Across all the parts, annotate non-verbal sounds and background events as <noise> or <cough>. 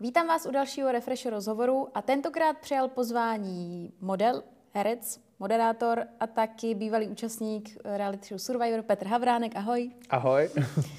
Vítám vás u dalšího Refresh rozhovoru a tentokrát přijal pozvání model, herec, moderátor a taky bývalý účastník reality show Survivor Petr Havránek. Ahoj. Ahoj.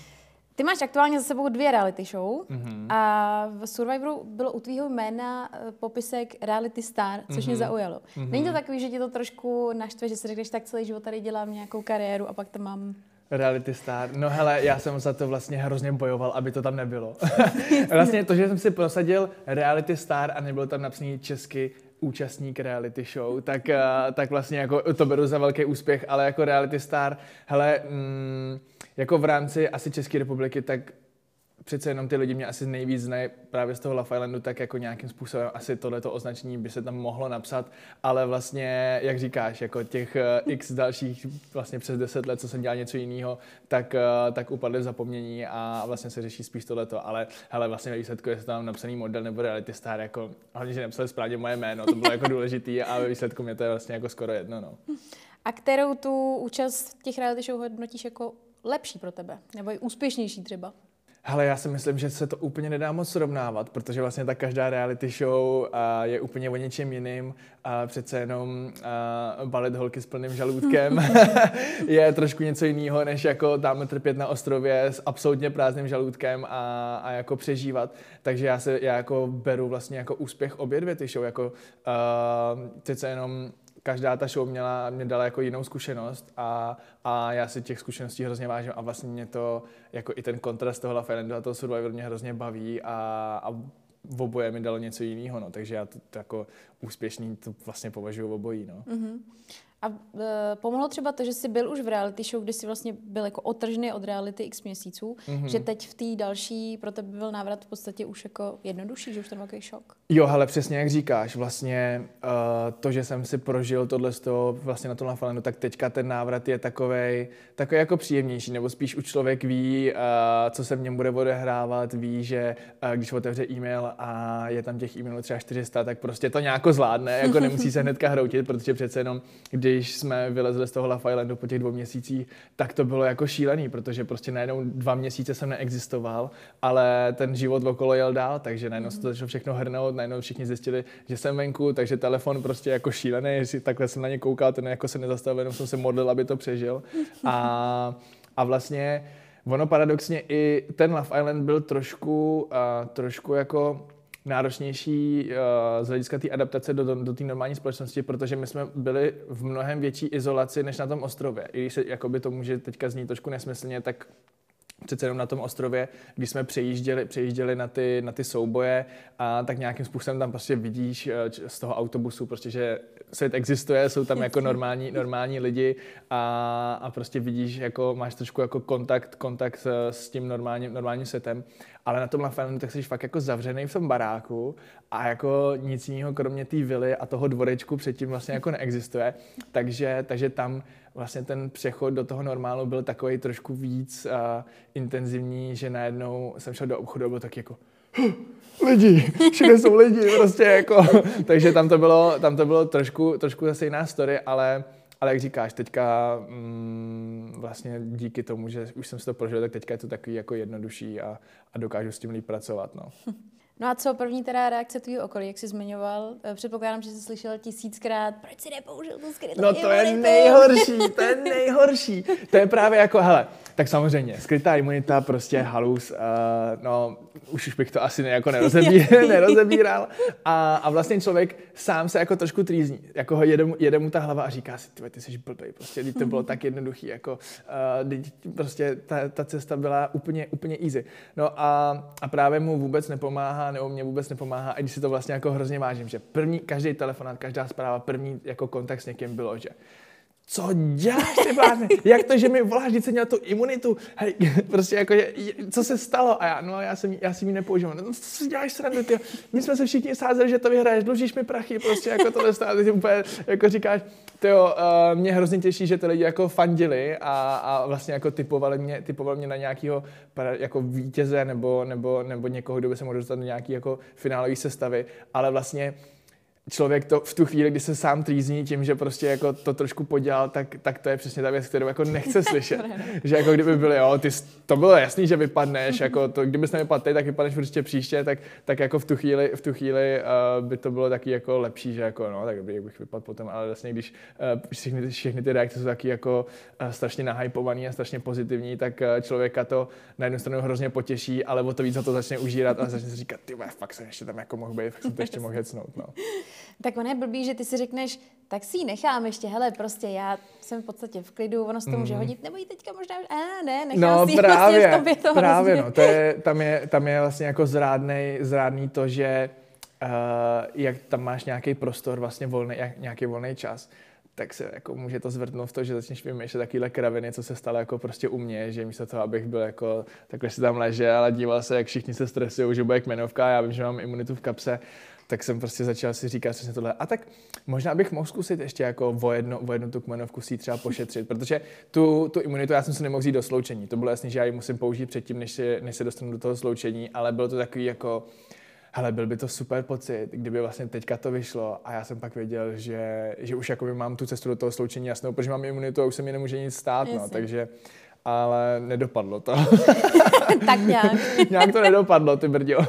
<laughs> Ty máš aktuálně za sebou dvě reality show mm-hmm. a v Survivoru bylo u tvýho jména eh, popisek reality star, což mm-hmm. mě mhm. zaujalo. Mm-hmm. Není to takový, že ti to trošku naštve, že si řekneš, tak celý život tady dělám nějakou kariéru a pak to mám Reality star. No hele, já jsem za to vlastně hrozně bojoval, aby to tam nebylo. <laughs> vlastně to, že jsem si prosadil reality star a nebyl tam napsaný česky účastník reality show, tak, uh, tak vlastně jako to beru za velký úspěch, ale jako reality star, hele, mm, jako v rámci asi České republiky, tak přece jenom ty lidi mě asi nejvíc znají právě z toho Love Islandu, tak jako nějakým způsobem asi tohleto označení by se tam mohlo napsat, ale vlastně, jak říkáš, jako těch eh, x dalších vlastně přes 10 let, co jsem dělal něco jiného, tak, eh, tak upadly v zapomnění a vlastně se řeší spíš tohleto, ale hele, vlastně ve výsledku je tam napsaný model nebo reality star, jako hlavně, že napsali správně moje jméno, to bylo jako <laughs> důležitý a ve výsledku mě to je vlastně jako skoro jedno, no. A kterou tu účast v těch reality show hodnotíš jako lepší pro tebe? Nebo i úspěšnější třeba? Hele, já si myslím, že se to úplně nedá moc srovnávat, protože vlastně ta každá reality show a, je úplně o něčem jiným a přece jenom a, balet holky s plným žaludkem <laughs> <laughs> je trošku něco jiného, než jako dáme trpět na ostrově s absolutně prázdným žaludkem a, a jako přežívat. Takže já se já jako beru vlastně jako úspěch obě dvě ty show, jako a, přece jenom každá ta show měla, mě dala jako jinou zkušenost a, a já si těch zkušeností hrozně vážím a vlastně mě to, jako i ten kontrast toho Love Islandu a toho Survivor mě hrozně baví a, a v oboje mi dalo něco jiného, no. takže já to, to jako úspěšný to vlastně považuji obojí. No. Mm-hmm. A e, pomohlo třeba to, že jsi byl už v reality show, kde jsi vlastně byl jako otržený od reality x měsíců, mm-hmm. že teď v té další pro tebe byl návrat v podstatě už jako jednodušší, že už to byl takový šok? Jo, ale přesně jak říkáš, vlastně uh, to, že jsem si prožil tohle z toho vlastně na tom Lafalendu, tak teďka ten návrat je takový takový jako příjemnější, nebo spíš už člověk ví, uh, co se v něm bude odehrávat, ví, že uh, když otevře e-mail a je tam těch e-mailů třeba 400, tak prostě to nějak zvládne, jako nemusí se <laughs> hnedka hroutit, protože přece jenom, když když jsme vylezli z toho Love Islandu po těch dvou měsících, tak to bylo jako šílený, protože prostě najednou dva měsíce jsem neexistoval, ale ten život okolo jel dál, takže najednou se to začalo všechno hrnout, najednou všichni zjistili, že jsem venku, takže telefon prostě jako šílený, jestli takhle jsem na ně koukal, ten jako se nezastavil, jenom jsem se modlil, aby to přežil. A, a vlastně ono paradoxně i ten Love Island byl trošku, uh, trošku jako náročnější uh, z hlediska té adaptace do, do, do té normální společnosti, protože my jsme byli v mnohem větší izolaci než na tom ostrově. I když se jakoby to může teďka znít trošku nesmyslně, tak přece jenom na tom ostrově, když jsme přejížděli, přejížděli na, ty, na ty souboje, a tak nějakým způsobem tam prostě vidíš eh, z toho autobusu, prostě, že svět existuje, jsou tam jako normální, normální lidi a, a prostě vidíš, jako máš trošku jako kontakt, kontakt s, s tím normálním, normálním světem ale na tom Lafayette tak jsi fakt jako zavřený v tom baráku a jako nic jiného kromě té vily a toho dvorečku předtím vlastně jako neexistuje. Takže, takže tam vlastně ten přechod do toho normálu byl takový trošku víc uh, intenzivní, že najednou jsem šel do obchodu a byl tak jako lidi, všude jsou lidi, prostě jako, <laughs> takže tam to bylo, tam to bylo trošku, trošku zase jiná story, ale ale jak říkáš, teďka mm, vlastně díky tomu, že už jsem si to prožil, tak teďka je to takový jako jednodušší a, a dokážu s tím líp pracovat. No. <laughs> No a co první teda reakce tvýho okolí, jak jsi zmiňoval? Eh, předpokládám, že jsi slyšel tisíckrát, proč si nepoužil tu skrytou No to je nejhorší, to je <laughs> nejhorší. To je právě jako, hele, tak samozřejmě, skrytá imunita, prostě halus, uh, no už, už bych to asi jako nerozebí, <laughs> nerozebíral. A, a vlastně člověk sám se jako trošku trýzní, jako ho jede, jede mu ta hlava a říká si, ty, ty jsi blbej, prostě to bylo tak jednoduchý, jako uh, prostě ta, ta cesta byla úplně, úplně easy. No a, a právě mu vůbec nepomáhá, nebo mě vůbec nepomáhá, a když si to vlastně jako hrozně vážím, že první, každý telefonát, každá zpráva, první jako kontakt s někým bylo, že co děláš, ty blázne? Jak to, že mi voláš, když měl tu imunitu? Hej, <laughs> prostě jako, co se stalo? A já, no já, jsem, já si ji nepoužívám. No, co si děláš srandu, ty? My jsme se všichni sázeli, že to vyhraješ, dlužíš mi prachy, prostě jako tohle stále, ty úplně, jako říkáš, to jo, uh, mě hrozně těší, že ty lidi jako fandili a, a vlastně jako typovali mě, typovali mě na nějakého jako vítěze nebo, nebo, nebo někoho, kdo by se mohl dostat do nějaký jako finálové sestavy, ale vlastně člověk to v tu chvíli, kdy se sám trýzní tím, že prostě jako to trošku podělal, tak, tak to je přesně ta věc, kterou jako nechce slyšet. <laughs> že jako kdyby byly, jo, ty, to bylo jasný, že vypadneš, jako to, kdybys nevypadl teď, tak vypadneš prostě příště, tak, tak jako v tu chvíli, v tu chvíli uh, by to bylo taky jako lepší, že jako no, tak dobrý, bych vypadl potom, ale vlastně když uh, všechny, všechny ty reakce jsou taky jako uh, strašně nahypovaný a strašně pozitivní, tak uh, člověka to na jednu stranu hrozně potěší, ale o to víc za to začne užírat a začne si říkat, ty fakt jsem ještě tam jako mohl být, fakt jsem to ještě mohl hecnout, no. Tak on je blbý, že ty si řekneš, tak si ji nechám ještě, hele, prostě já jsem v podstatě v klidu, ono se to může mm. hodit, nebo ji teďka možná, a ne, nechám no, si právě, vlastně v to právě, no, to je, <laughs> tam, je, tam je vlastně jako zrádnej, zrádný to, že uh, jak tam máš nějaký prostor, vlastně volný, nějaký volný čas, tak se jako může to zvrtnout v to, že začneš vymýšlet takovéhle kraviny, co se stalo jako prostě u mě, že místo toho, abych byl jako takhle si tam ležel a díval se, jak všichni se stresují, že bude kmenovka, já vím, že mám imunitu v kapse, tak jsem prostě začal si říkat přesně tohle. A tak možná bych mohl zkusit ještě jako o jednu, o jednu tu kmenovku si třeba pošetřit, protože tu, tu imunitu já jsem si nemohl vzít do sloučení. To bylo jasné, že já ji musím použít předtím, než se, než se dostanu do toho sloučení, ale bylo to takový jako, hele, byl by to super pocit, kdyby vlastně teďka to vyšlo a já jsem pak věděl, že, že už jako mám tu cestu do toho sloučení jasnou, protože mám imunitu a už se mi nemůže nic stát, no, takže ale nedopadlo to. <laughs> tak nějak. <laughs> nějak to nedopadlo, ty brďo. <laughs>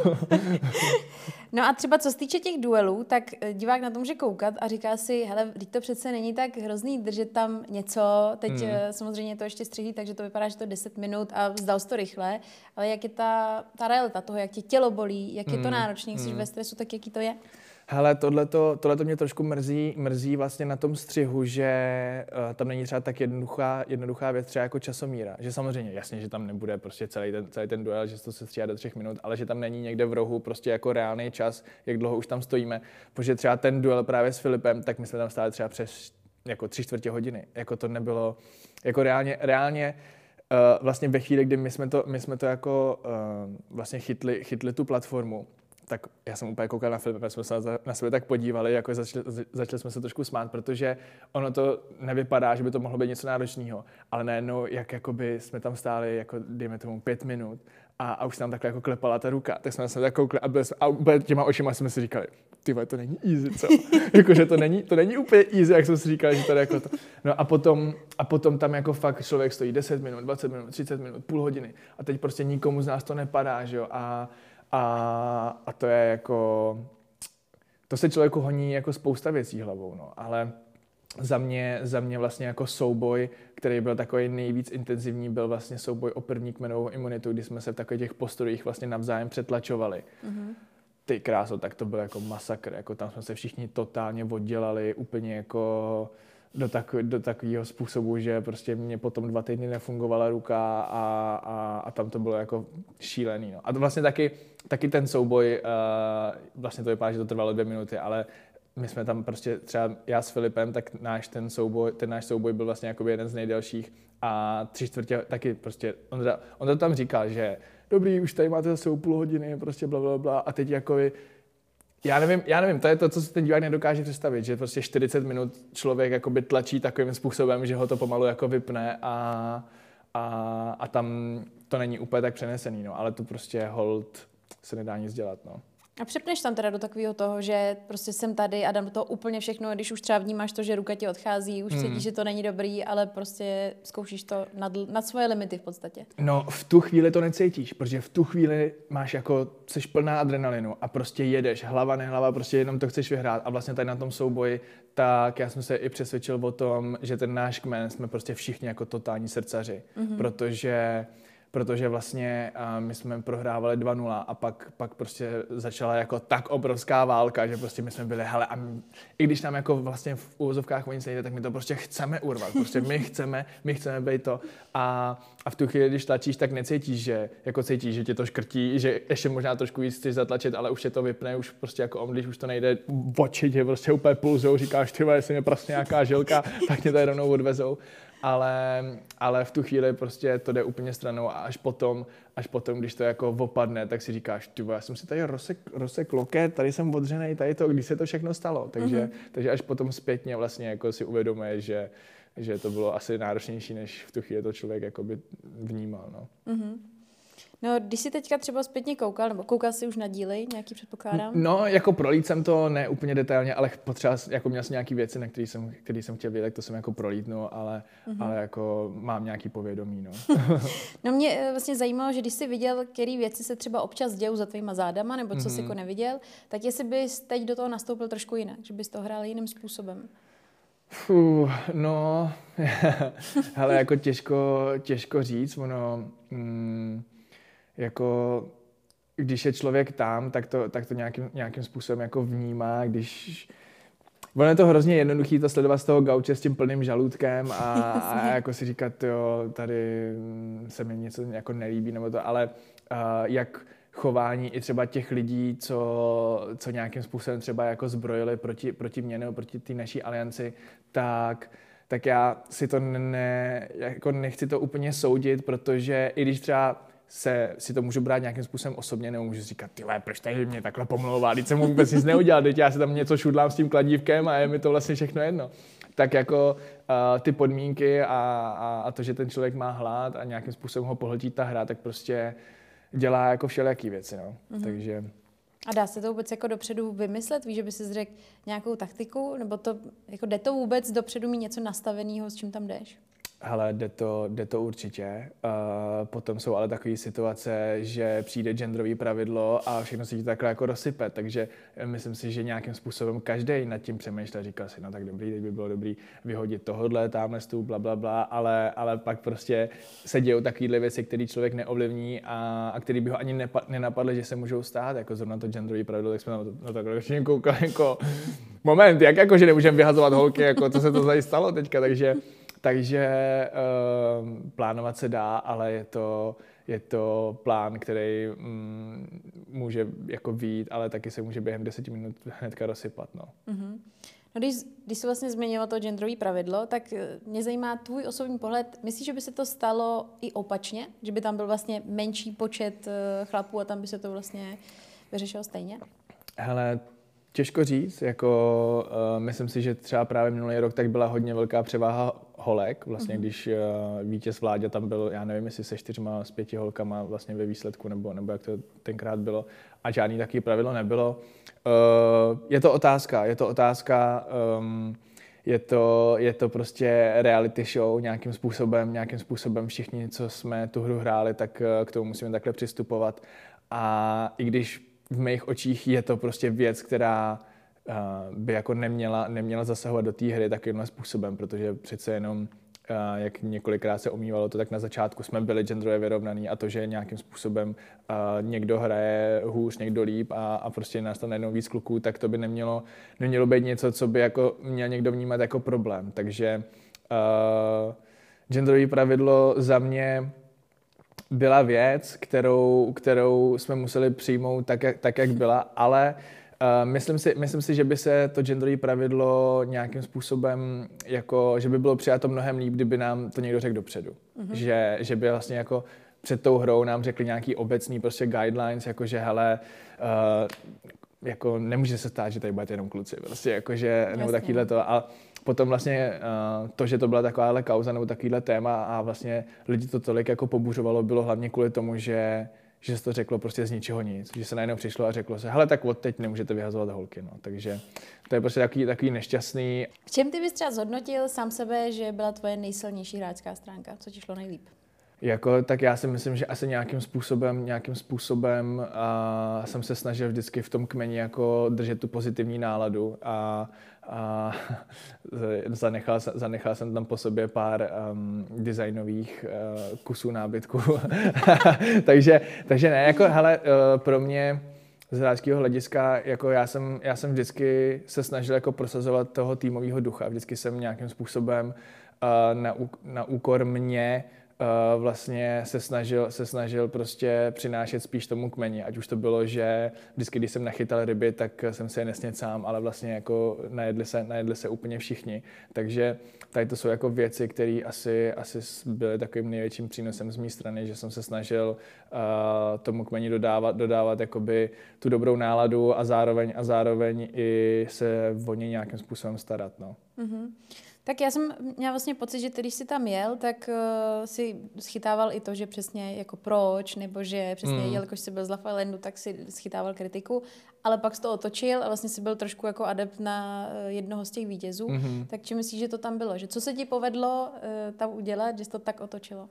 No a třeba co se týče těch duelů, tak eh, divák na to může koukat a říká si, hele, teď to přece není tak hrozný držet tam něco, teď hmm. Eh, samozřejmě to ještě střihí, takže to vypadá, že to je 10 minut a vzdal to rychle, ale jak je ta, ta realita toho, jak tě tělo bolí, jak je to hmm. náročné, jsi hmm. ve stresu, tak jaký to je? Hele, tohleto, tohleto mě trošku mrzí, mrzí vlastně na tom střihu, že uh, tam není třeba tak jednoduchá, jednoduchá věc třeba jako časomíra. Že samozřejmě, jasně, že tam nebude prostě celý ten, celý ten duel, že to se stříhá do třech minut, ale že tam není někde v rohu prostě jako reálný čas, jak dlouho už tam stojíme. Protože třeba ten duel právě s Filipem, tak my jsme tam stáli třeba přes jako tři čtvrtě hodiny. Jako to nebylo, jako reálně, reálně uh, vlastně ve chvíli, kdy my jsme to, my jsme to jako uh, vlastně chytli, chytli tu platformu, tak já jsem úplně koukal na Filipa, jsme se na sebe tak podívali, jako začali, začali jsme se trošku smát, protože ono to nevypadá, že by to mohlo být něco náročného, ale najednou, jak jakoby jsme tam stáli, jako dejme tomu pět minut a, a už se nám takhle jako klepala ta ruka, tak jsme sebe tak koukli a, byli jsme, a těma očima jsme si říkali, ty to není easy, co? <laughs> Jakože to není, to není úplně easy, jak jsem si říkal, že to je jako to. No a potom, a potom tam jako fakt člověk stojí 10 minut, 20 minut, 30 minut, půl hodiny a teď prostě nikomu z nás to nepadá, že jo? A, a, a to je jako, to se člověku honí jako spousta věcí hlavou, no, ale za mě, za mě vlastně jako souboj, který byl takový nejvíc intenzivní, byl vlastně souboj o první kmenovou imunitu, kdy jsme se v takových těch postojích vlastně navzájem přetlačovali. Mm-hmm. Ty kráso, tak to byl jako masakr, jako tam jsme se všichni totálně oddělali, úplně jako do, tak, do takového způsobu, že prostě mě potom dva týdny nefungovala ruka a, a, a tam to bylo jako šílený. No. A to vlastně taky, taky ten souboj, uh, vlastně to vypadá, že to trvalo dvě minuty, ale my jsme tam prostě třeba já s Filipem, tak náš ten souboj, ten náš souboj byl vlastně jako jeden z nejdelších a tři čtvrtě taky prostě, on, on to tam říkal, že dobrý, už tady máte zase půl hodiny, prostě bla, bla, bla a teď jako já nevím, já nevím, to je to, co si ten divák nedokáže představit, že prostě 40 minut člověk jakoby tlačí takovým způsobem, že ho to pomalu jako vypne a, a, a tam to není úplně tak přenesený, no, ale to prostě hold se nedá nic dělat, no. A přepneš tam teda do takového toho, že prostě jsem tady a dám do toho úplně všechno, když už třeba vnímáš to, že ruka ti odchází, už hmm. cítíš, že to není dobrý, ale prostě zkoušíš to nad, nad svoje limity v podstatě. No, v tu chvíli to necítíš, protože v tu chvíli máš jako, jsi plná adrenalinu a prostě jedeš, hlava nehlava, prostě jenom to chceš vyhrát a vlastně tady na tom souboji, tak já jsem se i přesvědčil o tom, že ten náš kmen jsme prostě všichni jako totální srdcaři, mm-hmm. protože protože vlastně my jsme prohrávali 2-0 a pak, pak prostě začala jako tak obrovská válka, že prostě my jsme byli, hele, a my, i když nám jako vlastně v úvozovkách o nic nejde, tak my to prostě chceme urvat, prostě my chceme, my chceme být to. A, a v tu chvíli, když tlačíš, tak necítíš, že jako cítíš, že tě to škrtí, že ještě možná trošku víc chceš zatlačit, ale už je to vypne, už prostě jako když už to nejde, oči tě prostě úplně pulzou, říkáš, ty jestli mě prostě nějaká žilka, tak tě tady rovnou odvezou ale, ale v tu chvíli prostě to jde úplně stranou a až potom, až potom, když to jako opadne, tak si říkáš, ty já jsem si tady rozsek, rozsek loket, tady jsem odřený, tady to, když se to všechno stalo. Takže, mm-hmm. takže až potom zpětně vlastně jako si uvědomuje, že, že to bylo asi náročnější, než v tu chvíli to člověk jako by vnímal. No. Mm-hmm. No, když si teďka třeba zpětně koukal, nebo koukal si už na díly, nějaký předpokládám? No, jako prolít jsem to ne úplně detailně, ale potřeba, jako měl jsem nějaký věci, na které jsem, který jsem chtěl vědět, tak to jsem jako prolítnul, ale, mm-hmm. ale jako mám nějaký povědomí, no. <laughs> no mě eh, vlastně zajímalo, že když jsi viděl, které věci se třeba občas dějou za tvýma zádama, nebo co mm-hmm. jsi jako neviděl, tak jestli bys teď do toho nastoupil trošku jinak, že bys to hrál jiným způsobem. Fuh, no, <laughs> ale jako těžko, těžko říct, ono, mm, jako když je člověk tam, tak to, tak to nějakým, nějakým způsobem jako vnímá, když Ono je to hrozně jednoduché to sledovat z toho gauče s tím plným žaludkem a, <laughs> a jako si říkat, jo, tady se mi něco jako nelíbí nebo to, ale uh, jak chování i třeba těch lidí, co, co nějakým způsobem třeba jako zbrojili proti, proti mě nebo proti té naší alianci, tak tak já si to ne, jako nechci to úplně soudit, protože i když třeba se, si to můžu brát nějakým způsobem osobně, nebo můžu říkat, ty proč tady mě takhle pomlouvá, teď jsem mu vůbec nic neudělal, teď já si tam něco šudlám s tím kladívkem a je mi to vlastně všechno jedno. Tak jako uh, ty podmínky a, a, a, to, že ten člověk má hlad a nějakým způsobem ho pohltí ta hra, tak prostě dělá jako všelijaký věci, no. Mm-hmm. Takže... A dá se to vůbec jako dopředu vymyslet? Víš, že by si řekl nějakou taktiku? Nebo to, jako jde to vůbec dopředu mít něco nastaveného, s čím tam jdeš? Hele, jde to, jde to určitě. Uh, potom jsou ale takové situace, že přijde genderový pravidlo a všechno se ti takhle jako rozsype, takže myslím si, že nějakým způsobem každý nad tím přemýšlel, říkal si, no tak dobrý, teď by bylo dobrý vyhodit tohodle, tamhle stůl, bla, bla, bla, ale, ale pak prostě se dějou takovéhle věci, které člověk neovlivní a, a který by ho ani nepa, nenapadly, že se můžou stát, jako zrovna to genderový pravidlo, tak jsme na to, na to koukali, jako moment, jak jako, že nemůžeme vyhazovat holky, jako co se to tady stalo teďka, takže takže uh, plánovat se dá, ale je to, je to plán, který mm, může jako výjít, ale taky se může během deseti minut hnedka rozsypat. No. Mm-hmm. No, když, když jsi vlastně zmiňoval to genderové pravidlo, tak eh, mě zajímá tvůj osobní pohled. Myslíš, že by se to stalo i opačně? Že by tam byl vlastně menší počet uh, chlapů a tam by se to vlastně vyřešilo stejně? Hele, Těžko říct, jako uh, myslím si, že třeba právě minulý rok tak byla hodně velká převáha holek, vlastně mm-hmm. když uh, vítěz vládě tam byl, já nevím, jestli se čtyřma, s pěti holkama vlastně ve výsledku, nebo, nebo jak to tenkrát bylo, a žádný takový pravidlo nebylo. Uh, je to otázka, je to otázka, um, je to, je to prostě reality show nějakým způsobem, nějakým způsobem všichni, co jsme tu hru hráli, tak k tomu musíme takhle přistupovat. A i když v mých očích je to prostě věc, která uh, by jako neměla, neměla zasahovat do té hry takovýmhle způsobem, protože přece jenom uh, jak několikrát se omývalo to, tak na začátku jsme byli genderově vyrovnaný a to, že nějakým způsobem uh, někdo hraje hůř, někdo líp a, a prostě nás tam najednou víc kluků, tak to by nemělo, nemělo být něco, co by jako měl někdo vnímat jako problém. Takže uh, genderové pravidlo za mě byla věc, kterou, kterou jsme museli přijmout tak, jak, tak, jak byla, ale Uh, myslím, si, myslím si, že by se to genderové pravidlo nějakým způsobem, jako, že by bylo přijato mnohem líp, kdyby nám to někdo řekl dopředu. Mm-hmm. Že, že by vlastně jako před tou hrou nám řekli nějaký obecný prostě guidelines, jako že hele, uh, jako nemůže se stát, že tady budete jenom kluci, prostě jako že, nebo takovýhle to. A potom vlastně uh, to, že to byla takováhle kauza nebo takovýhle téma a vlastně lidi to tolik jako pobuřovalo, bylo hlavně kvůli tomu, že že se to řeklo prostě z ničeho nic, že se najednou přišlo a řeklo se, hele, tak od teď nemůžete vyhazovat holky, no. takže to je prostě takový, takový nešťastný. V čem ty bys třeba zhodnotil sám sebe, že byla tvoje nejsilnější hráčská stránka, co ti šlo nejlíp? Jako, tak já si myslím, že asi nějakým způsobem, nějakým způsobem a jsem se snažil vždycky v tom kmeni jako držet tu pozitivní náladu a, a <laughs> zanechal, zanechal jsem tam po sobě pár um, designových uh, kusů nábytku. <laughs> takže, takže ne, jako hele, uh, pro mě z hráčského hlediska, jako já jsem, já jsem vždycky se snažil jako prosazovat toho týmového ducha. Vždycky jsem nějakým způsobem uh, na, na úkor mě uh, vlastně se snažil, se snažil prostě přinášet spíš tomu kmeni. Ať už to bylo, že vždycky, když jsem nachytal ryby, tak jsem se je nesnět sám, ale vlastně jako najedli se, najedli se úplně všichni. Takže tady to jsou jako věci, které asi, asi byly takovým největším přínosem z mé strany, že jsem se snažil uh, tomu kmeni dodávat, dodávat jakoby tu dobrou náladu a zároveň, a zároveň i se o ně nějakým způsobem starat. No. Mm-hmm. Tak já jsem měla vlastně pocit, že když jsi tam jel, tak uh, si schytával i to, že přesně jako proč, nebo že přesně mm. jelikož jsi byl z Love Islandu, tak si schytával kritiku, ale pak jsi to otočil a vlastně si byl trošku jako adept na uh, jednoho z těch vítězů. Mm-hmm. Tak či myslíš, že to tam bylo? Že co se ti povedlo uh, tam udělat, že jsi to tak otočilo?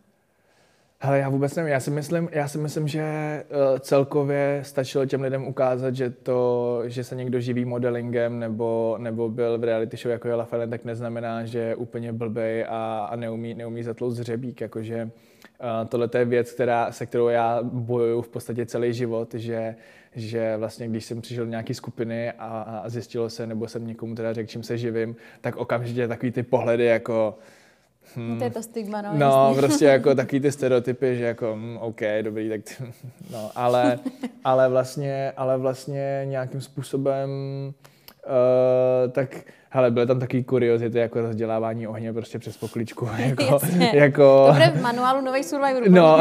Hele, já vůbec nevím. Já si myslím, já si myslím že uh, celkově stačilo těm lidem ukázat, že to, že se někdo živí modelingem nebo, nebo byl v reality show jako Jela Felen, tak neznamená, že je úplně blbej a, a neumí, neumí zatlout zřebík. Jakože uh, tohle je věc, která, se kterou já bojuju v podstatě celý život, že že vlastně když jsem přišel do nějaké skupiny a, a zjistilo se, nebo jsem někomu teda řekl, čím se živím, tak okamžitě takový ty pohledy jako Hmm. No to je to stigma, no. No, jasný. prostě jako takový ty stereotypy, že jako, hm, OK, dobrý, tak ty, <laughs> no, ale, <laughs> ale vlastně, ale vlastně nějakým způsobem Uh, tak hele, byly tam taky kuriozity, jako rozdělávání ohně prostě přes pokličku. <laughs> Jako, jako, Dobré v manuálu nových Survivorů. No,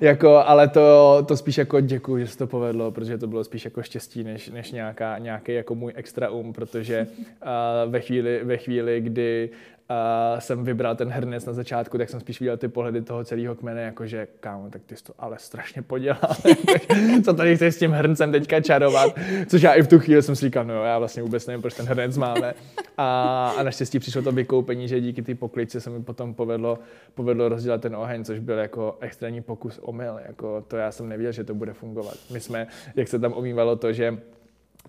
jako, ale to, to spíš jako děkuji, že se to povedlo, protože to bylo spíš jako štěstí, než, než nějaká, nějaký jako můj extra um, protože uh, ve, chvíli, ve chvíli, kdy uh, jsem vybral ten hrnec na začátku, tak jsem spíš viděl ty pohledy toho celého kmene, jakože kámo, tak ty jsi to ale strašně podělal. <laughs> Co tady chceš s tím hrncem teďka čarovat? Což já i v tu chvíli jsem si říkal, no já vlastně vůbec nevím, proč ten hrnec máme. A, a naštěstí přišlo to vykoupení, že díky té pokličce se mi potom povedlo, povedlo rozdělat ten oheň, což byl jako extrémní pokus omyl. Jako to já jsem nevěděl, že to bude fungovat. My jsme, jak se tam omývalo to, že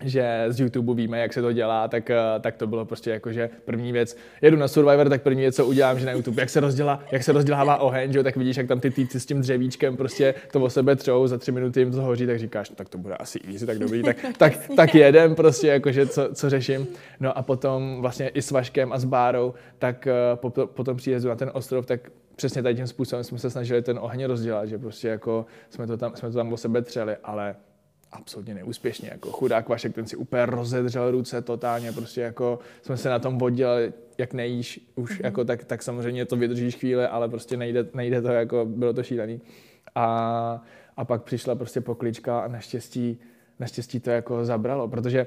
že z YouTube víme, jak se to dělá, tak, eh, tak to bylo prostě jako, že první věc, jedu na Survivor, tak první věc, co udělám, že na YouTube, jak se, rozdělá, jak se rozdělává oheň, že tak vidíš, jak tam ty týci s tím dřevíčkem prostě to o sebe třou, za tři minuty jim to hoří, tak říkáš, no, tak to bude asi easy, tak dobrý, tak, <laughs> tak, tak jedem prostě, jakože co, co, řeším. No a potom vlastně i s Vaškem a s Bárou, tak eh, po, po tom příjezdu na ten ostrov, tak přesně tady tím způsobem jsme se snažili ten oheň rozdělat, že prostě jako jsme to tam, jsme to tam o sebe třeli, ale absolutně neúspěšně. Jako chudák Vašek, ten si úplně rozedřel ruce totálně, prostě jako jsme se na tom vodili, jak nejíš už, mm-hmm. jako tak, tak samozřejmě to vydržíš chvíli, ale prostě nejde, nejde to, jako bylo to šílený. A, a pak přišla prostě poklička a naštěstí, naštěstí to jako zabralo, protože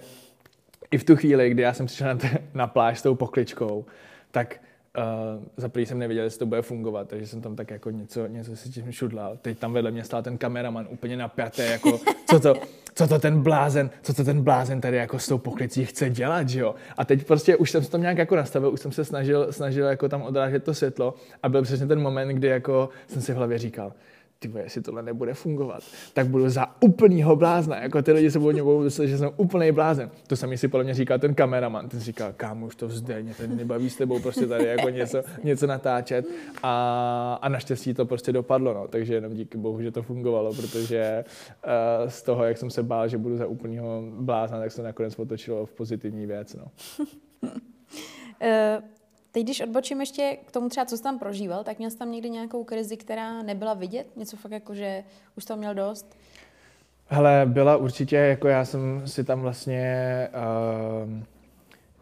i v tu chvíli, kdy já jsem přišel na, t- na pláž s tou pokličkou, tak Uh, za prvý jsem nevěděl, jestli to bude fungovat, takže jsem tam tak jako něco, něco si tím šudlal. Teď tam vedle mě stál ten kameraman úplně napjatý, jako co to, co to ten blázen, co to ten blázen tady jako s tou poklicí chce dělat, že jo? A teď prostě už jsem se tam nějak jako nastavil, už jsem se snažil, snažil jako tam odrážet to světlo a byl přesně ten moment, kdy jako jsem si v hlavě říkal, ty jestli tohle nebude fungovat, tak budu za úplnýho blázna. Jako ty lidi se budou budou myslet, že jsem úplný blázen. To samý si podle mě říkal ten kameraman. Ten říkal, kámo, už to vzdej, mě ten nebaví s tebou prostě tady jako něco, něco natáčet. A, a naštěstí to prostě dopadlo, no. Takže jenom díky bohu, že to fungovalo, protože uh, z toho, jak jsem se bál, že budu za úplnýho blázna, tak se nakonec otočilo v pozitivní věc, no. Uh, Teď, když odbočím ještě k tomu třeba, co jsi tam prožíval, tak měl jsi tam někdy nějakou krizi, která nebyla vidět? Něco fakt jako, že už to měl dost? Hele, byla určitě, jako já jsem si tam vlastně uh,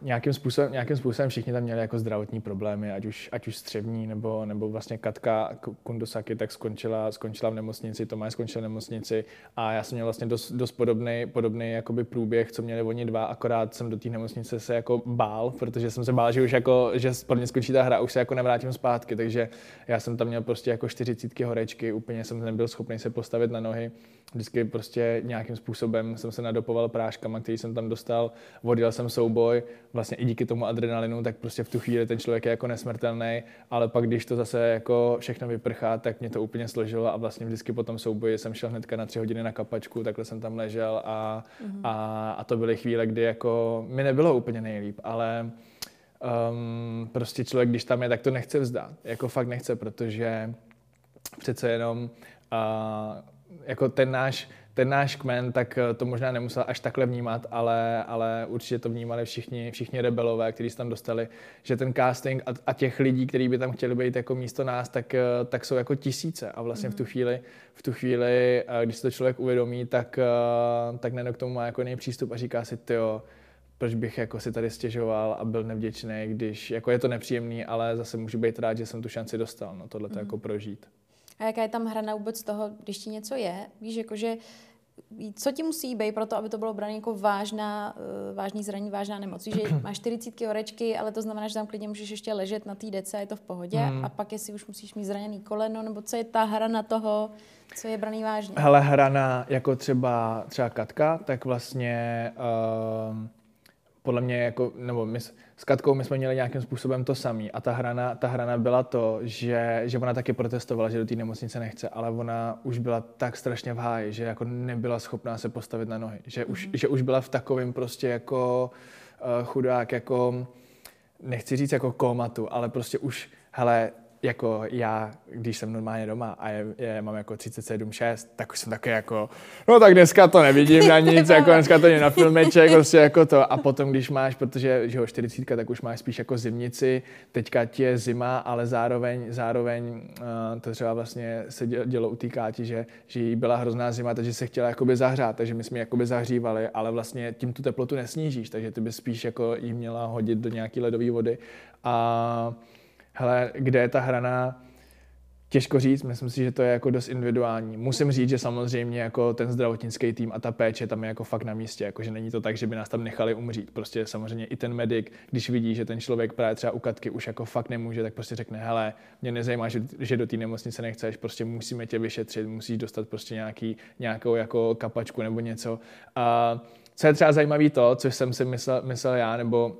nějakým způsobem, nějakým způsobem všichni tam měli jako zdravotní problémy, ať už, ať už střevní, nebo, nebo vlastně Katka Kundosaki tak skončila, skončila v nemocnici, Tomáš skončil v nemocnici a já jsem měl vlastně dost, dost podobný, podobný jakoby průběh, co měli oni dva, akorát jsem do té nemocnice se jako bál, protože jsem se bál, že už jako, že pro mě skončí ta hra, už se jako nevrátím zpátky, takže já jsem tam měl prostě jako čtyřicítky horečky, úplně jsem nebyl schopný se postavit na nohy, vždycky prostě nějakým způsobem jsem se nadopoval práškama, který jsem tam dostal, vodil jsem souboj, vlastně i díky tomu adrenalinu, tak prostě v tu chvíli ten člověk je jako nesmrtelný, ale pak když to zase jako všechno vyprchá, tak mě to úplně složilo a vlastně vždycky po tom souboji jsem šel hnedka na tři hodiny na kapačku, takhle jsem tam ležel a, mm-hmm. a, a to byly chvíle, kdy jako mi nebylo úplně nejlíp, ale um, prostě člověk, když tam je, tak to nechce vzdát. Jako fakt nechce, protože přece jenom uh, jako ten náš ten náš kmen, tak eh, to možná nemusel až takhle vnímat, ale, ale určitě to vnímali všichni, všichni rebelové, kteří se tam dostali, že ten casting a, a těch lidí, kteří by tam chtěli být jako místo nás, tak, eh, tak jsou jako tisíce a vlastně mm. v tu mhm. chvíli, v tu chvíli, eh, když se to člověk uvědomí, tak, tak k tomu má jako přístup a říká si, tyjo, proč bych jako si tady stěžoval a byl nevděčný, když jako je to nepříjemný, ale zase můžu být rád, že jsem tu šanci dostal, no tohle to mm. jako prožít. A jaká je tam hra na vůbec toho, když ti něco je? Víš, jakože co ti musí být pro to, aby to bylo brané jako vážná, uh, vážný zranění, vážná nemoc. Že <clears throat> máš 40 horečky, ale to znamená, že tam klidně můžeš ještě ležet na té dece a je to v pohodě. Mm. A pak jestli už musíš mít zraněný koleno, nebo co je ta hra na toho, co je braný vážně. Hele, hrana jako třeba, třeba Katka, tak vlastně uh, podle mě jako, nebo my, s Katkou my jsme měli nějakým způsobem to samý a ta hrana, ta hrana byla to, že, že ona taky protestovala, že do té nemocnice nechce, ale ona už byla tak strašně v háji, že jako nebyla schopná se postavit na nohy, že už, mm-hmm. že už byla v takovém prostě jako uh, chudák, jako nechci říct jako komatu, ale prostě už, hele, jako já, když jsem normálně doma a je, je, mám jako 37, 6, tak už jsem taky jako, no tak dneska to nevidím na <laughs> nic, jako dneska to je na filmeček, prostě jako to. A potom, když máš, protože že ho 40, tak už máš spíš jako zimnici, teďka ti je zima, ale zároveň, zároveň uh, to třeba vlastně se dělo u té Káti, že, že jí byla hrozná zima, takže se chtěla jakoby zahřát, takže my jsme ji jakoby zahřívali, ale vlastně tím tu teplotu nesnížíš, takže ty by spíš jako jí měla hodit do nějaké ledové vody. A hele, kde je ta hrana, těžko říct, myslím si, že to je jako dost individuální. Musím říct, že samozřejmě jako ten zdravotnický tým a ta péče tam je jako fakt na místě, jako že není to tak, že by nás tam nechali umřít. Prostě samozřejmě i ten medic, když vidí, že ten člověk právě třeba u Katky už jako fakt nemůže, tak prostě řekne, hele, mě nezajímá, že, že do té nemocnice nechceš, prostě musíme tě vyšetřit, musíš dostat prostě nějaký, nějakou jako kapačku nebo něco. A co je třeba zajímavé to, co jsem si myslel, myslel já, nebo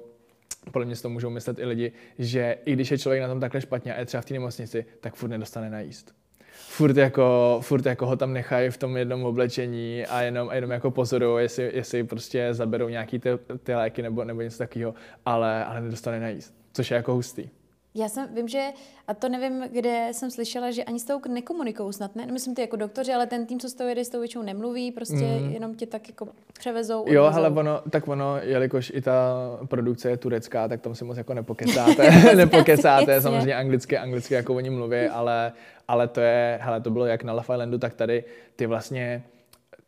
podle mě si to můžou myslet i lidi, že i když je člověk na tom takhle špatně a je třeba v té nemocnici, tak furt nedostane najíst. Furt jako, furt jako ho tam nechají v tom jednom oblečení a jenom, a jenom jako pozorují, jestli, jestli prostě zaberou nějaký ty, ty léky nebo, nebo něco takového, ale, ale nedostane najíst, což je jako hustý. Já jsem, vím, že, a to nevím, kde jsem slyšela, že ani s tou nekomunikují snad, ne? Myslím ty jako doktoři, ale ten tým, co s tou jede, s tou většinou nemluví, prostě mm. jenom tě tak jako převezou. Jo, ale ono, tak ono, jelikož i ta produkce je turecká, tak tam si moc jako nepokecáte, <laughs> <laughs> nepokecáte, samozřejmě anglicky, anglicky jako oni mluví, ale, ale to je, hele, to bylo jak na Love Islandu, tak tady ty vlastně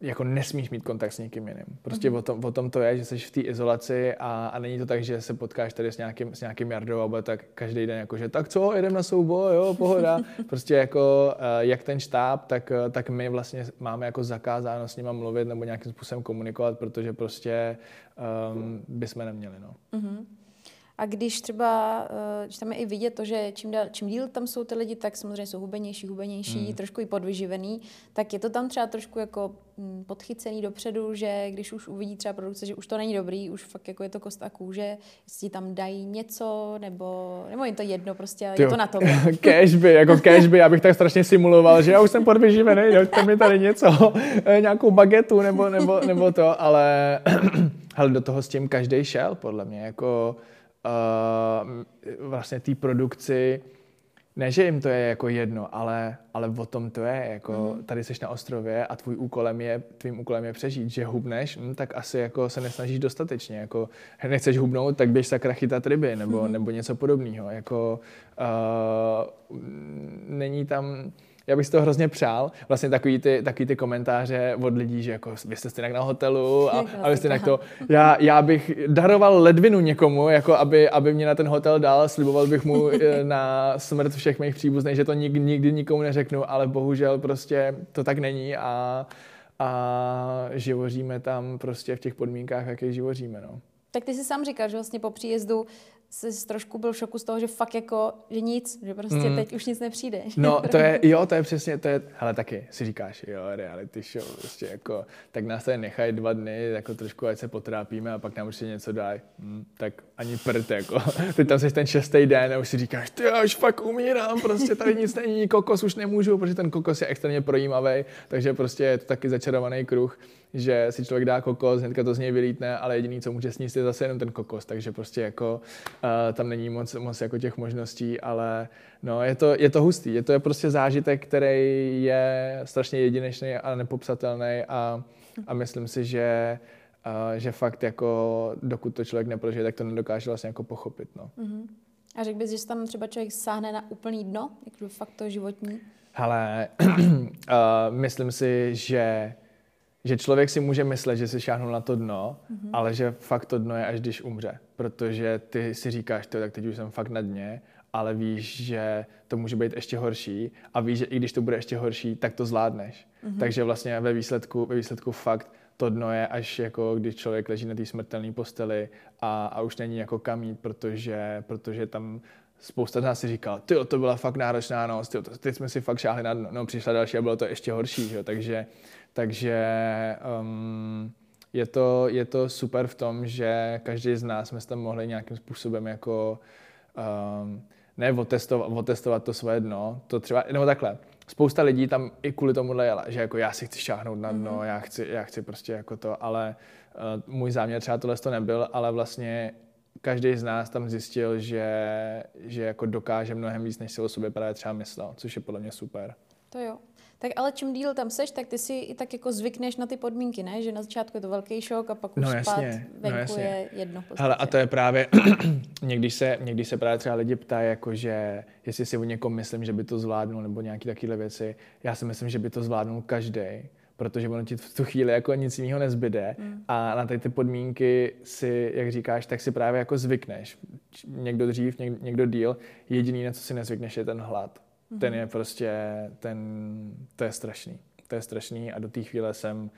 jako nesmíš mít kontakt s někým jiným. Prostě mm-hmm. o, tom, o tom to je, že jsi v té izolaci a, a není to tak, že se potkáš tady s nějakým, s nějakým Jardou a bude tak každý den jako, že tak co, jedeme na souboj, jo, pohoda. <laughs> prostě jako eh, jak ten štáb, tak, eh, tak my vlastně máme jako zakázáno s nima mluvit nebo nějakým způsobem komunikovat, protože prostě um, bychom neměli, no. Mm-hmm. A když třeba, eh, když tam je i vidět to, že čím, dál, čím díl tam jsou ty lidi, tak samozřejmě jsou hubenější, hubenější, hmm. trošku i podvyživený, tak je to tam třeba trošku jako mm, podchycený dopředu, že když už uvidí třeba produkce, že už to není dobrý, už fakt jako je to kost a kůže, jestli tam dají něco, nebo, nebo jim to jedno, prostě Tyjo, je to na tom. <laughs> Cashby, jako cashby, já bych tak strašně simuloval, že já už jsem podvyživený, dojďte mi tady něco, <laughs> eh, nějakou bagetu nebo, nebo, nebo to, ale, <clears throat> ale do toho s tím každý šel, podle mě, jako uh, vlastně té produkci, ne, že jim to je jako jedno, ale, ale o tom to je, jako mm. tady jsi na ostrově a tvůj úkolem je, tvým úkolem je přežít, že hubneš, hm, tak asi jako se nesnažíš dostatečně, jako nechceš hubnout, tak běž sakra chytat ryby, nebo, mm. nebo něco podobného, jako uh, není tam, já bych si to hrozně přál. Vlastně takový ty, takový ty komentáře od lidí, že jako vy jste stejnak na hotelu a, a vy jste to. Já, já bych daroval ledvinu někomu, jako aby, aby mě na ten hotel dal, sliboval bych mu <laughs> eh, na smrt všech mých příbuzných, že to nikdy, nikdy nikomu neřeknu, ale bohužel prostě to tak není a, a živoříme tam prostě v těch podmínkách, jaké živoříme. No. Tak ty jsi sám říkal, že vlastně po příjezdu jsi trošku byl v šoku z toho, že fakt jako, že nic, že prostě mm. teď už nic nepřijde. <laughs> No to je, jo, to je přesně, to je, hele taky si říkáš, jo, reality show, prostě jako, tak nás tady nechají dva dny, jako trošku, ať se potrápíme a pak nám určitě něco dají. Hmm, tak ani prd, jako. <laughs> Ty tam jsi ten šestý den a už si říkáš, ty já už fakt umírám, prostě tady nic není, kokos už nemůžu, protože ten kokos je extrémně projímavý, takže prostě je to taky začarovaný kruh že si člověk dá kokos, hnedka to z něj vylítne, ale jediný, co může sníst, je zase jenom ten kokos, takže prostě jako uh, tam není moc, moc jako těch možností, ale no, je to, je to hustý, je to je prostě zážitek, který je strašně jedinečný a nepopsatelný a, a myslím si, že uh, že fakt jako dokud to člověk neprožije, tak to nedokáže vlastně jako pochopit, no. Uh-huh. A řekl bys, že tam třeba člověk sáhne na úplný dno, jako fakt to životní? Hele, uh, <clears throat> myslím si, že že člověk si může myslet, že si šáhnul na to dno, mm-hmm. ale že fakt to dno je až když umře. Protože ty si říkáš, to, tak teď už jsem fakt na dně ale víš, že to může být ještě horší a víš, že i když to bude ještě horší, tak to zvládneš. Mm-hmm. Takže vlastně ve výsledku, ve výsledku fakt to dno je až jako když člověk leží na té smrtelné posteli a, a už není jako kamít, protože, protože tam spousta z nás si říkal, ty to byla fakt náročná noc, tyjo, teď jsme si fakt šáhli na dno, no, přišla další a bylo to ještě horší, že? takže, takže um, je, to, je to super v tom, že každý z nás jsme tam mohli nějakým způsobem jako um, ne otestovat, otestovat to svoje dno, to třeba, nebo takhle, spousta lidí tam i kvůli tomu jela, že jako já si chci šáhnout na dno, mm-hmm. já, chci, já chci prostě jako to, ale uh, můj záměr třeba tohle to nebyl, ale vlastně každý z nás tam zjistil, že, že jako dokáže mnohem víc, než si o sobě právě třeba myslel, což je podle mě super. To jo. Tak ale čím díl tam seš, tak ty si i tak jako zvykneš na ty podmínky, ne? Že na začátku je to velký šok a pak už no, jasně, spát venku no, jasně. je jedno. Hele, a to je právě, <clears throat> někdy se, někdy se právě třeba lidi ptají, jako že jestli si o někom myslím, že by to zvládnul, nebo nějaké takové věci. Já si myslím, že by to zvládnul každý protože ono ti v tu chvíli jako nic jiného nezbyde mm. a na ty, ty podmínky si, jak říkáš, tak si právě jako zvykneš. Někdo dřív, někdo díl, jediný, na co si nezvykneš, je ten hlad. Ten je prostě, ten, to je strašný. To je strašný a do té chvíle jsem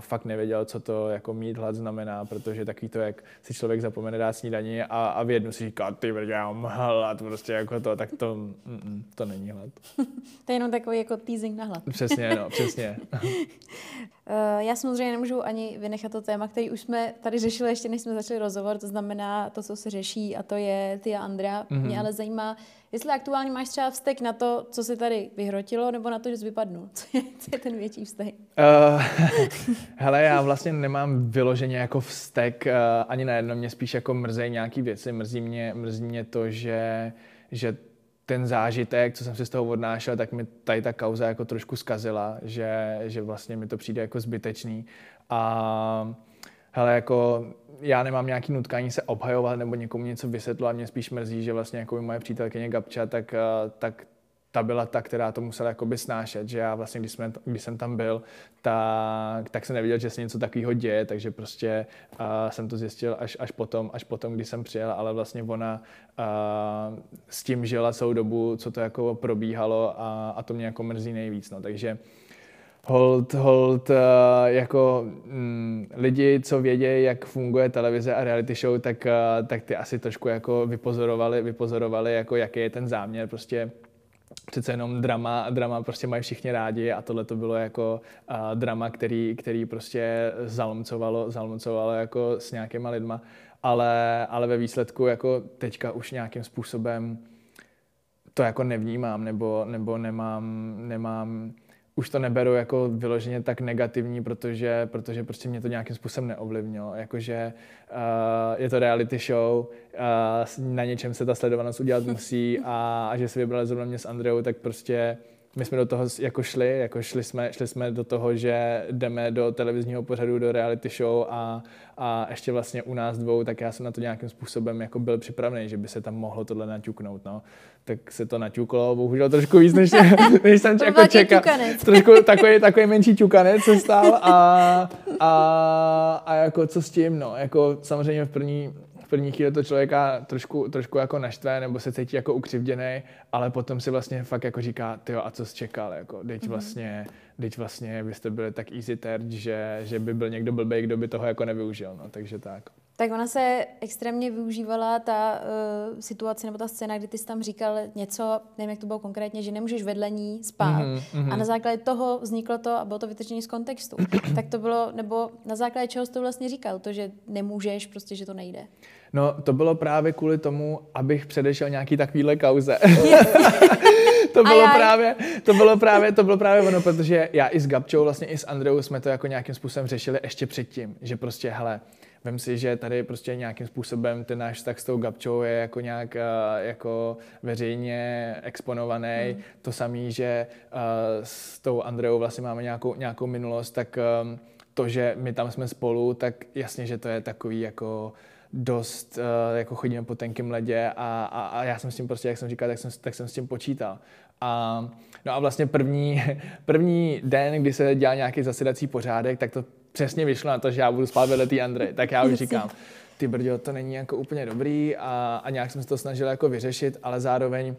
fakt nevěděl, co to jako mít hlad znamená, protože takový to, jak si člověk zapomene dát snídaní a, a v jednu si říká, ty brď, já mám hlad, prostě jako to, tak to, mm, to není hlad. <laughs> to je jenom takový jako teasing na hlad. přesně, no, <laughs> přesně. Uh, já samozřejmě nemůžu ani vynechat to téma, který už jsme tady řešili ještě než jsme začali rozhovor, to znamená to, co se řeší a to je ty a Andrea. Mm-hmm. Mě ale zajímá, jestli aktuálně máš třeba vztek na to, co se tady vyhrotilo, nebo na to, že jsi vypadnul. <laughs> Co je, co je ten větší vztek? Uh, hele, já vlastně nemám vyloženě jako vztek uh, ani na jedno, mě spíš jako mrzej nějaký věci. Mrzí mě, mrzí mě to, že, že ten zážitek, co jsem si z toho odnášel, tak mi tady ta kauza jako trošku zkazila, že, že vlastně mi to přijde jako zbytečný. A hele, jako já nemám nějaký nutkání se obhajovat nebo někomu něco vysvětlovat, mě spíš mrzí, že vlastně jako moje přítelkyně Gabča, tak, tak ta byla ta, která to musela jakoby snášet, že já vlastně, když, jsme, když jsem tam byl, tak, tak jsem neviděl, že se něco takového děje, takže prostě uh, jsem to zjistil až, až, potom, až potom, když jsem přijel, ale vlastně ona uh, s tím žila celou dobu, co to jako probíhalo a, a to mě jako mrzí nejvíc, no, takže hold, hold, uh, jako mm, lidi, co vědějí, jak funguje televize a reality show, tak, uh, tak ty asi trošku jako vypozorovali, vypozorovali, jako jaký je ten záměr, prostě přece jenom drama, drama prostě mají všichni rádi a tohle to bylo jako uh, drama, který, který prostě zalomcovalo, zalomcovalo jako s nějakýma lidma, ale, ale ve výsledku jako teďka už nějakým způsobem to jako nevnímám nebo, nebo nemám, nemám už to neberu jako vyloženě tak negativní, protože, protože prostě mě to nějakým způsobem neovlivnilo. Jakože uh, je to reality show, uh, na něčem se ta sledovanost udělat musí a, a že se vybrali zrovna mě s Andreou, tak prostě my jsme do toho jako šli, jako šli jsme, šli jsme do toho, že jdeme do televizního pořadu, do reality show a, a ještě vlastně u nás dvou, tak já jsem na to nějakým způsobem jako byl připravený, že by se tam mohlo tohle naťuknout, no. Tak se to naťuklo, bohužel trošku víc, než, <laughs> <laughs> než jsem jako čekal. Trošku takový, takový menší ťukanec se stál a, a, a jako co s tím, no. Jako samozřejmě v první, první chvíli to člověka trošku, trošku jako naštve nebo se cítí jako ukřivděný, ale potom si vlastně fakt jako říká, ty a co jsi čekal, jako, teď mm-hmm. vlastně, teď vlastně byste byli tak easy terč, že, že by byl někdo blbý, kdo by toho jako nevyužil, no, takže tak. Tak ona se extrémně využívala ta uh, situace nebo ta scéna, kdy ty jsi tam říkal něco, nevím, jak to bylo konkrétně, že nemůžeš vedle ní spát. Mm-hmm. A na základě toho vzniklo to a bylo to vytržení z kontextu. tak to bylo, nebo na základě čeho jsi to vlastně říkal, to, že nemůžeš, prostě, že to nejde. No, to bylo právě kvůli tomu, abych předešel nějaký takovýhle kauze. <laughs> to bylo právě, to bylo právě, to bylo právě ono, protože já i s Gabčou, vlastně i s Andreou jsme to jako nějakým způsobem řešili ještě předtím, že prostě, hele, vem si, že tady prostě nějakým způsobem ten náš vztah s tou Gabčou je jako nějak uh, jako veřejně exponovaný. Hmm. To samé, že uh, s tou Andreou vlastně máme nějakou, nějakou minulost, tak um, to, že my tam jsme spolu, tak jasně, že to je takový jako dost, uh, jako chodíme po tenkém ledě a, a, a já jsem s tím prostě, jak jsem říkal, tak jsem, tak jsem s tím počítal. A, no a vlastně první, <laughs> první den, kdy se dělal nějaký zasedací pořádek, tak to přesně vyšlo na to, že já budu spát vedle té Andrej. Tak já už říkám, ty brďo, to není jako úplně dobrý a, a nějak jsem se to snažil jako vyřešit, ale zároveň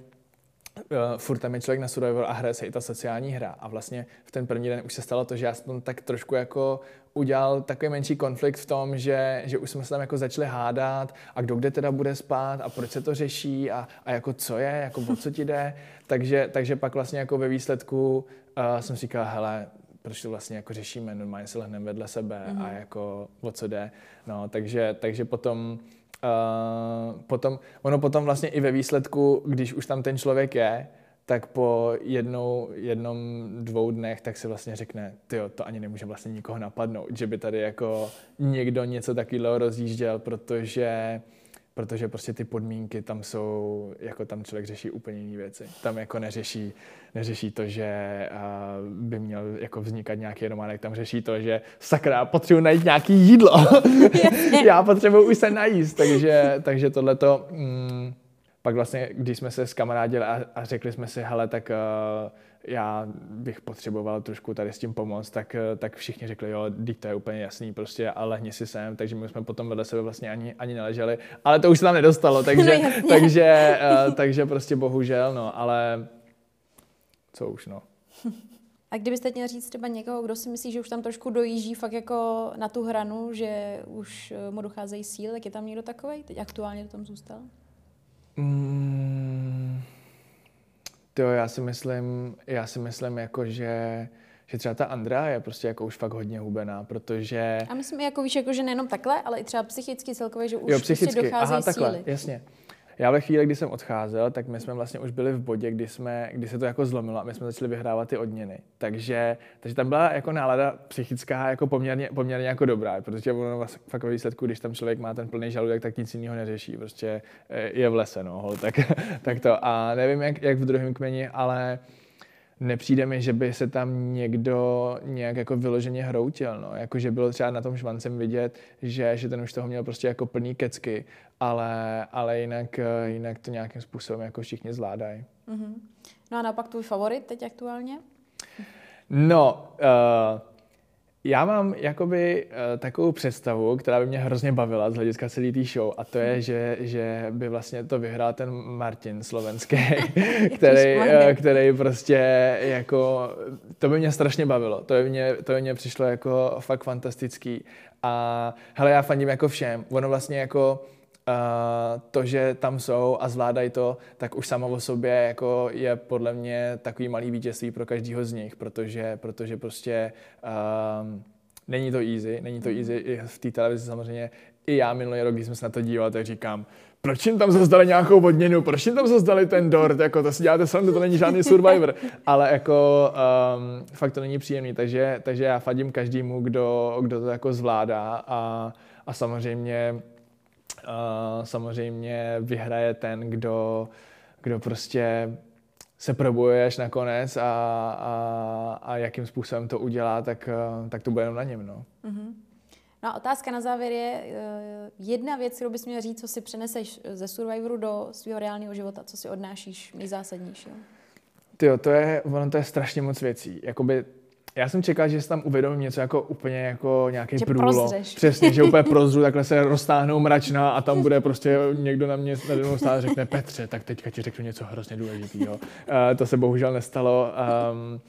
uh, furt tam je člověk na Survivor a hraje se i ta sociální hra. A vlastně v ten první den už se stalo to, že já jsem tak trošku jako udělal takový menší konflikt v tom, že, že už jsme se tam jako začali hádat a kdo kde teda bude spát a proč se to řeší a, a jako co je, jako o co ti jde. <laughs> Takže, takže pak vlastně jako ve výsledku uh, jsem říkal, hele, proč to vlastně jako řešíme, normálně se lehneme vedle sebe mm-hmm. a mhm. jako o co jde. No, takže, takže potom, uh, potom, ono potom vlastně i ve výsledku, když už tam ten člověk je, tak po jednou, jednom, dvou dnech, tak si vlastně řekne, ty to ani nemůže vlastně nikoho napadnout, že by tady jako někdo něco takového rozjížděl, protože protože prostě ty podmínky tam jsou, jako tam člověk řeší úplně jiné věci. Tam jako neřeší, neřeší to, že by měl jako vznikat nějaký románek, tam řeší to, že sakra, potřebuji najít nějaký jídlo. <laughs> Já potřebuji už se najíst, takže, takže tohleto... Mm, pak vlastně, když jsme se s kamarádili a, a řekli jsme si, hele, tak uh, já bych potřeboval trošku tady s tím pomoct, tak, tak všichni řekli, jo, teď to je úplně jasný, prostě a lehni si sem, takže my jsme potom vedle sebe vlastně ani, ani neleželi, ale to už se tam nedostalo, <laughs> takže, no, takže, uh, <laughs> takže prostě bohužel, no, ale co už, no. A kdybyste měl říct třeba někoho, kdo si myslí, že už tam trošku dojíždí fakt jako na tu hranu, že už mu docházejí síly, tak je tam někdo takový? Teď aktuálně to tam zůstal? Mm, to já si myslím, já si myslím jako, že že třeba ta Andrea je prostě jako už fakt hodně hubená, protože... A myslím, jako víš, jako, že nejenom takhle, ale i třeba psychicky celkově, že už jo, prostě psychicky. Prostě docházejí Aha, takhle, síly. jasně. Já ve chvíli, kdy jsem odcházel, tak my jsme vlastně už byli v bodě, kdy, jsme, kdy se to jako zlomilo a my jsme začali vyhrávat ty odměny. Takže, takže tam byla jako nálada psychická jako poměrně, poměrně jako dobrá, protože ono vlastně fakt ve výsledku, když tam člověk má ten plný žaludek, tak nic jiného neřeší. Prostě eh, je v lese, no, hol, tak, <laughs> tak to. A nevím, jak, jak v druhém kmeni, ale nepřijde mi, že by se tam někdo nějak jako vyloženě hroutil, no. Jako, že bylo třeba na tom švancem vidět, že, že ten už toho měl prostě jako plný kecky, ale, ale jinak, jinak to nějakým způsobem jako všichni zvládají. Mm-hmm. No a naopak tvůj favorit teď aktuálně? No, uh, já mám jakoby uh, takovou představu, která by mě hrozně bavila z hlediska celé té show a to je, že, že by vlastně to vyhrál ten Martin slovenský, <laughs> <laughs> který, uh, který prostě jako, to by mě strašně bavilo, to by mě, to by mě přišlo jako fakt fantastický. A hele, já fandím jako všem, ono vlastně jako Uh, to, že tam jsou a zvládají to, tak už samo o sobě jako je podle mě takový malý vítězství pro každého z nich, protože, protože prostě uh, není to easy, není to easy i v té televizi samozřejmě. I já minulý rok, když jsme se na to dívali, tak říkám, proč jim tam zazdali nějakou odměnu, proč jim tam zazdali ten dort, jako to si děláte srandu, to není žádný <laughs> survivor, ale jako um, fakt to není příjemný, takže, takže já fadím každému, kdo, kdo to jako zvládá a, a samozřejmě samozřejmě vyhraje ten, kdo, kdo prostě se probuje až nakonec a, a, a jakým způsobem to udělá, tak, tak to bude jenom na něm. No. Mm-hmm. No a otázka na závěr je uh, jedna věc, kterou bys měl říct, co si přeneseš ze Survivoru do svého reálného života, co si odnášíš nejzásadnějšího. Tyjo, to je, ono to je strašně moc věcí. Jakoby já jsem čekal, že se tam uvědomím něco jako úplně jako nějaký že průlo. Prozřeš. Přesně, že úplně <laughs> prozřu, takhle se roztáhnou mračna a tam bude prostě někdo na mě na stát a řekne Petře, tak teďka ti řeknu něco hrozně důležitého. Uh, to se bohužel nestalo. Um,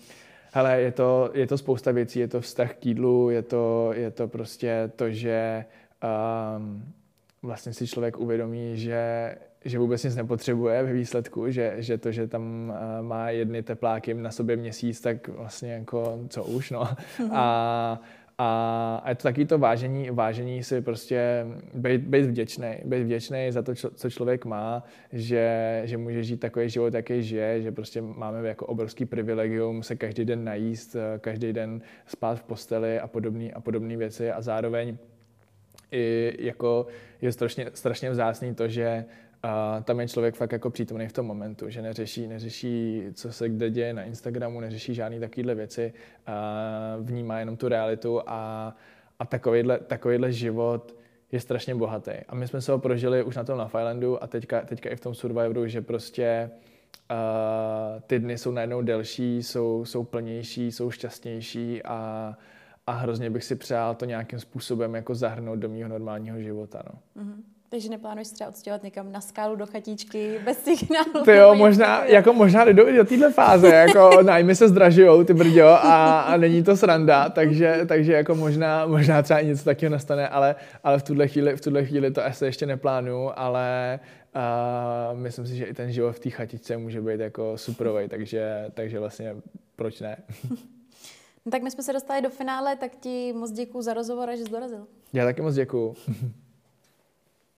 hele, je to, je to spousta věcí, je to vztah k jídlu, je to, je to prostě to, že um, vlastně si člověk uvědomí, že že vůbec nic nepotřebuje ve výsledku, že, že to, že tam eh, má jedny tepláky na sobě měsíc, tak vlastně jako co už, no. Mm-hmm. A, a, je to taky to vážení, vážení si prostě být, být vděčný, být vděčný za to, co člověk má, že, že může žít takový život, jaký žije, že prostě máme jako obrovský privilegium se každý den najíst, eh, každý den spát v posteli a podobné a podobné věci a zároveň i jako je strašně, strašně vzácný to, že a tam je člověk fakt jako přítomný v tom momentu, že neřeší, neřeší, co se kde děje na Instagramu, neřeší žádné takovéhle věci, a vnímá jenom tu realitu a, a takovýhle, takovýhle život je strašně bohatý. A my jsme se ho prožili už na tom na Firelandu a teďka, teďka i v tom Survivoru, že prostě uh, ty dny jsou najednou delší, jsou, jsou plnější, jsou šťastnější a, a hrozně bych si přál to nějakým způsobem jako zahrnout do mého normálního života. No. Mm-hmm. Takže neplánuješ třeba odstěhovat někam na skálu do chatičky bez signálu? <laughs> To jo, možná, jako možná jdu do téhle fáze, jako <laughs> nájmy se zdražujou, ty brďo, a, a není to sranda, takže, takže jako možná, možná třeba i něco takového nastane, ale, ale v tuhle chvíli, v tuhle chvíli to asi ještě neplánuju, ale uh, myslím si, že i ten život v té chatičce může být jako superový, takže, takže vlastně proč ne? <laughs> No tak my jsme se dostali do finále, tak ti moc děkuji za rozhovor, že jsi dorazil. Já taky moc děkuji.